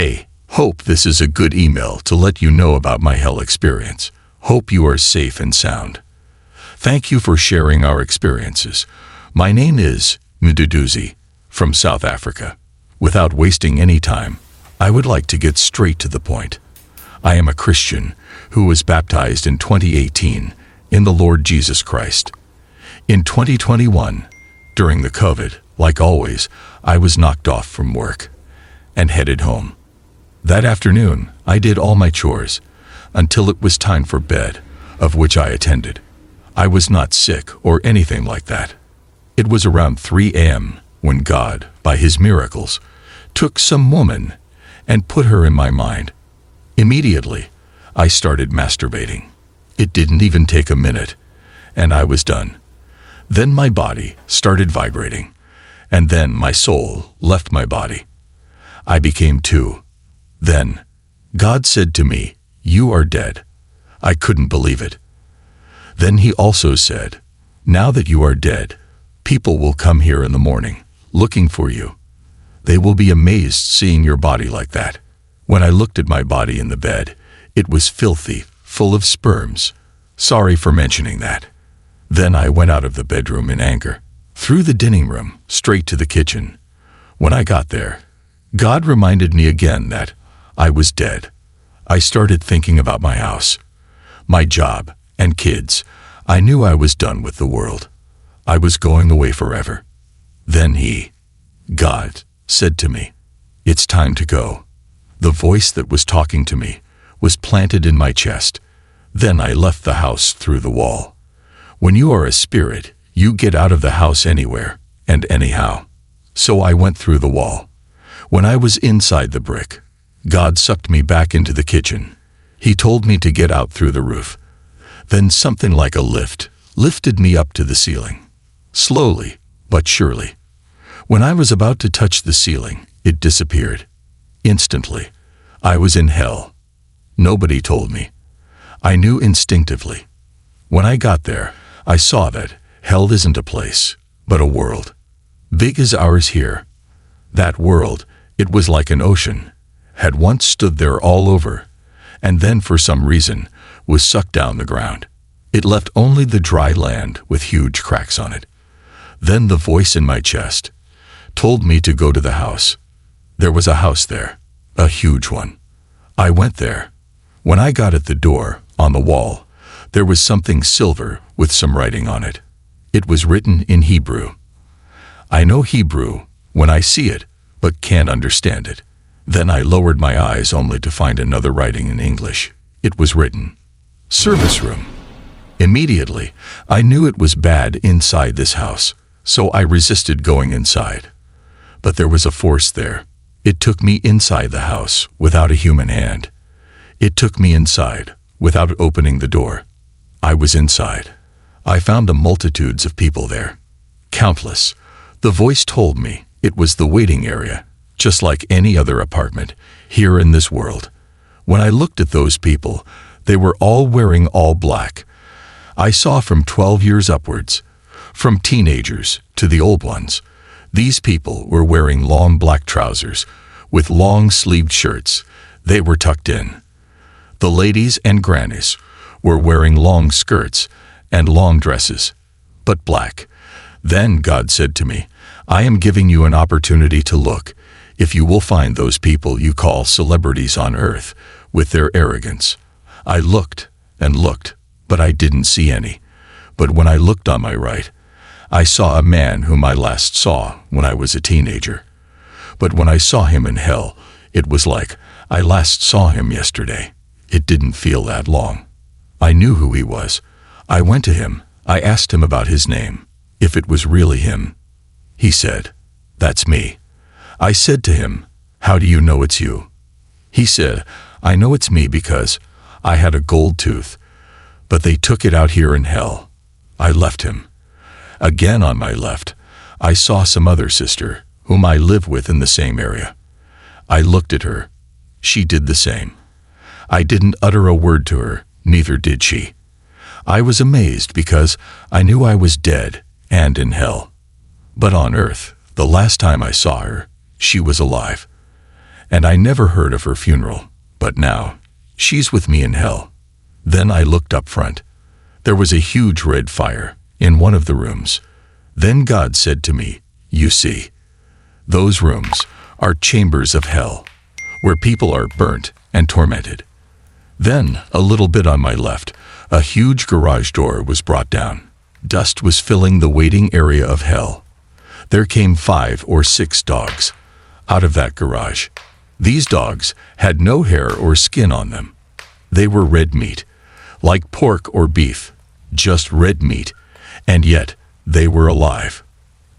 Hey, hope this is a good email to let you know about my hell experience. Hope you are safe and sound. Thank you for sharing our experiences. My name is Mduduzi from South Africa. Without wasting any time, I would like to get straight to the point. I am a Christian who was baptized in 2018 in the Lord Jesus Christ. In 2021, during the COVID, like always, I was knocked off from work and headed home. That afternoon, I did all my chores until it was time for bed, of which I attended. I was not sick or anything like that. It was around 3 a.m. when God, by his miracles, took some woman and put her in my mind. Immediately, I started masturbating. It didn't even take a minute, and I was done. Then my body started vibrating, and then my soul left my body. I became two. Then, God said to me, You are dead. I couldn't believe it. Then he also said, Now that you are dead, people will come here in the morning, looking for you. They will be amazed seeing your body like that. When I looked at my body in the bed, it was filthy, full of sperms. Sorry for mentioning that. Then I went out of the bedroom in anger, through the dining room, straight to the kitchen. When I got there, God reminded me again that I was dead. I started thinking about my house, my job, and kids. I knew I was done with the world. I was going away forever. Then he, God, said to me, It's time to go. The voice that was talking to me was planted in my chest. Then I left the house through the wall. When you are a spirit, you get out of the house anywhere and anyhow. So I went through the wall. When I was inside the brick, God sucked me back into the kitchen. He told me to get out through the roof. Then something like a lift lifted me up to the ceiling. Slowly, but surely. When I was about to touch the ceiling, it disappeared. Instantly, I was in hell. Nobody told me. I knew instinctively. When I got there, I saw that hell isn't a place, but a world. Big as ours here. That world, it was like an ocean, had once stood there all over, and then for some reason was sucked down the ground. It left only the dry land with huge cracks on it. Then the voice in my chest told me to go to the house. There was a house there, a huge one. I went there. When I got at the door, on the wall, there was something silver with some writing on it. It was written in Hebrew. I know Hebrew when I see it, but can't understand it. Then I lowered my eyes only to find another writing in English. It was written, Service Room. Immediately, I knew it was bad inside this house, so I resisted going inside. But there was a force there. It took me inside the house without a human hand. It took me inside without opening the door. I was inside. I found the multitudes of people there. Countless. The voice told me it was the waiting area, just like any other apartment, here in this world. When I looked at those people, they were all wearing all black. I saw from 12 years upwards, from teenagers to the old ones. These people were wearing long black trousers with long sleeved shirts. They were tucked in. The ladies and grannies were wearing long skirts and long dresses, but black. Then God said to me, I am giving you an opportunity to look if you will find those people you call celebrities on earth with their arrogance. I looked and looked, but I didn't see any. But when I looked on my right, I saw a man whom I last saw when I was a teenager. But when I saw him in hell, it was like I last saw him yesterday. It didn't feel that long. I knew who he was. I went to him. I asked him about his name, if it was really him. He said, That's me. I said to him, How do you know it's you? He said, I know it's me because I had a gold tooth, but they took it out here in hell. I left him. Again on my left, I saw some other sister whom I live with in the same area. I looked at her. She did the same. I didn't utter a word to her, neither did she. I was amazed because I knew I was dead and in hell. But on earth, the last time I saw her, she was alive. and I never heard of her funeral. But now, she's with me in hell. Then I looked up front. There was a huge red fire in one of the rooms. Then God said to me, You see, those rooms are chambers of hell, where people are burnt and tormented. Then, a little bit on my left, a huge garage door was brought down. Dust was filling the waiting area of hell. There came five or six dogs out of that garage. These dogs had no hair or skin on them. They were red meat, like pork or beef, just red meat, and yet they were alive.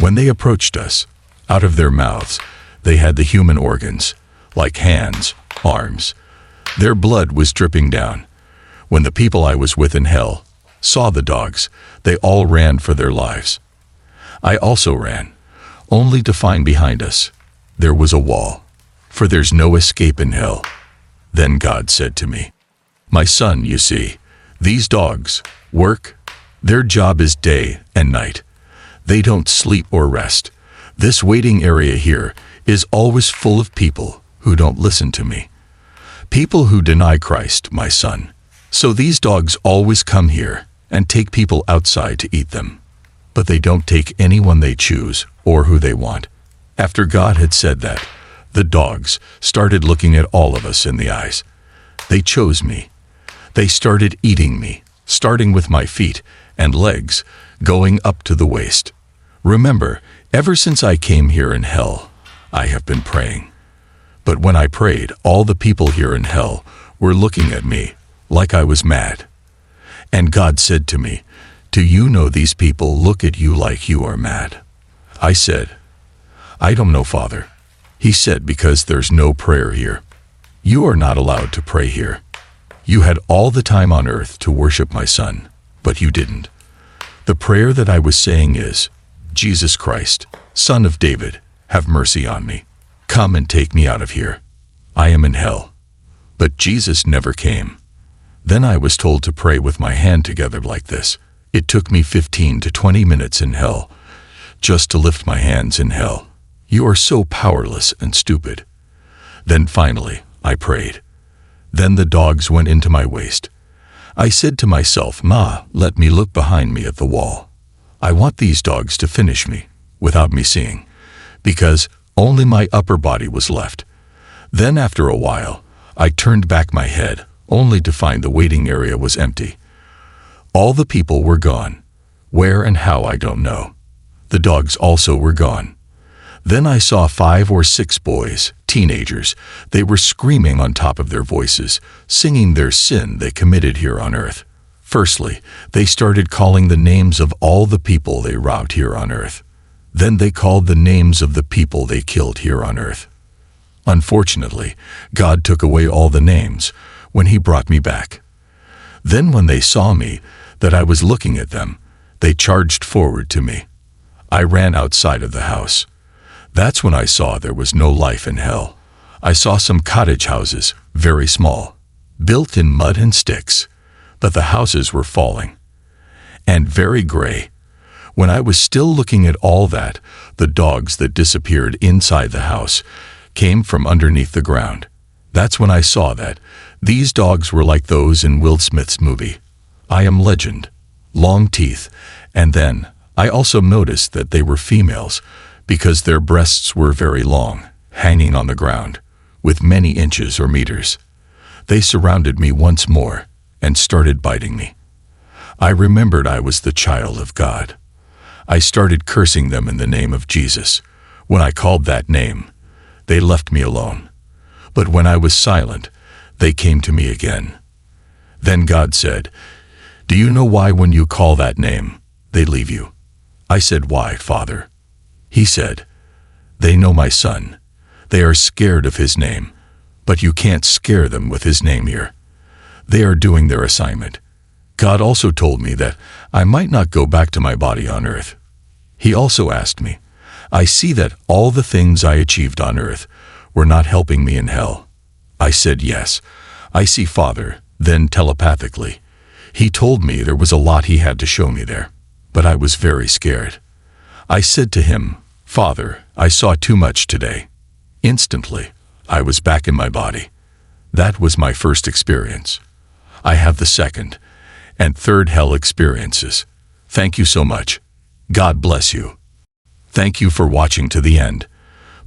When they approached us, out of their mouths, they had the human organs, like hands, arms. Their blood was dripping down. When the people I was with in hell saw the dogs, they all ran for their lives. I also ran, only to find behind us there was a wall, for there's no escape in hell. Then God said to me, My son, you see, these dogs work. Their job is day and night. They don't sleep or rest. This waiting area here is always full of people who don't listen to me. People who deny Christ, my son. So these dogs always come here and take people outside to eat them. But they don't take anyone they choose or who they want. After God had said that, the dogs started looking at all of us in the eyes. They chose me. They started eating me, starting with my feet and legs, going up to the waist. Remember, ever since I came here in hell, I have been praying. But when I prayed, all the people here in hell were looking at me like I was mad. And God said to me, Do you know these people look at you like you are mad? I said, I don't know, Father. He said, Because there's no prayer here. You are not allowed to pray here. You had all the time on earth to worship my Son, but you didn't. The prayer that I was saying is, Jesus Christ, Son of David, have mercy on me. Come and take me out of here. I am in hell. But Jesus never came. Then I was told to pray with my hand together like this. It took me 15 to 20 minutes in hell just to lift my hands in hell. You are so powerless and stupid. Then finally, I prayed. Then the dogs went into my waist. I said to myself, Ma, let me look behind me at the wall. I want these dogs to finish me, without me seeing, because only my upper body was left. Then after a while, I turned back my head, only to find the waiting area was empty. All the people were gone. Where and how I don't know. The dogs also were gone. Then I saw five or six boys, teenagers. They were screaming on top of their voices, singing their sin they committed here on earth. Firstly, they started calling the names of all the people they robbed here on earth. Then they called the names of the people they killed here on earth. Unfortunately, God took away all the names when he brought me back. Then when they saw me, that I was looking at them, they charged forward to me. I ran outside of the house. That's when I saw there was no life in hell. I saw some cottage houses, very small, built in mud and sticks, but the houses were falling. And very gray. When I was still looking at all that, the dogs that disappeared inside the house came from underneath the ground. That's when I saw that these dogs were like those in Will Smith's movie, I Am Legend, long teeth, and then I also noticed that they were females because their breasts were very long, hanging on the ground, with many inches or meters. They surrounded me once more and started biting me. I remembered I was the child of God. I started cursing them in the name of Jesus. When I called that name, they left me alone. But when I was silent, they came to me again. Then God said, Do you know why when you call that name, they leave you? I said, Why, Father? He said, They know my son. They are scared of his name, but you can't scare them with his name here. They are doing their assignment. God also told me that I might not go back to my body on earth. He also asked me, I see that all the things I achieved on earth were not helping me in hell. I said yes. I see Father, then telepathically. He told me there was a lot he had to show me there, but I was very scared. I said to him, Father, I saw too much today. Instantly, I was back in my body. That was my first experience. I have the second and third hell experiences. Thank you so much. God bless you. Thank you for watching to the end.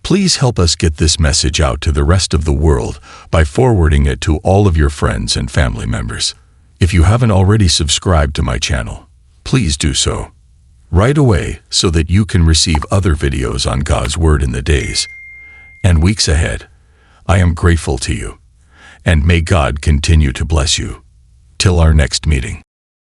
Please help us get this message out to the rest of the world by forwarding it to all of your friends and family members. If you haven't already subscribed to my channel, please do so right away so that you can receive other videos on God's Word in the days and weeks ahead. I am grateful to you, and may God continue to bless you. Till our next meeting.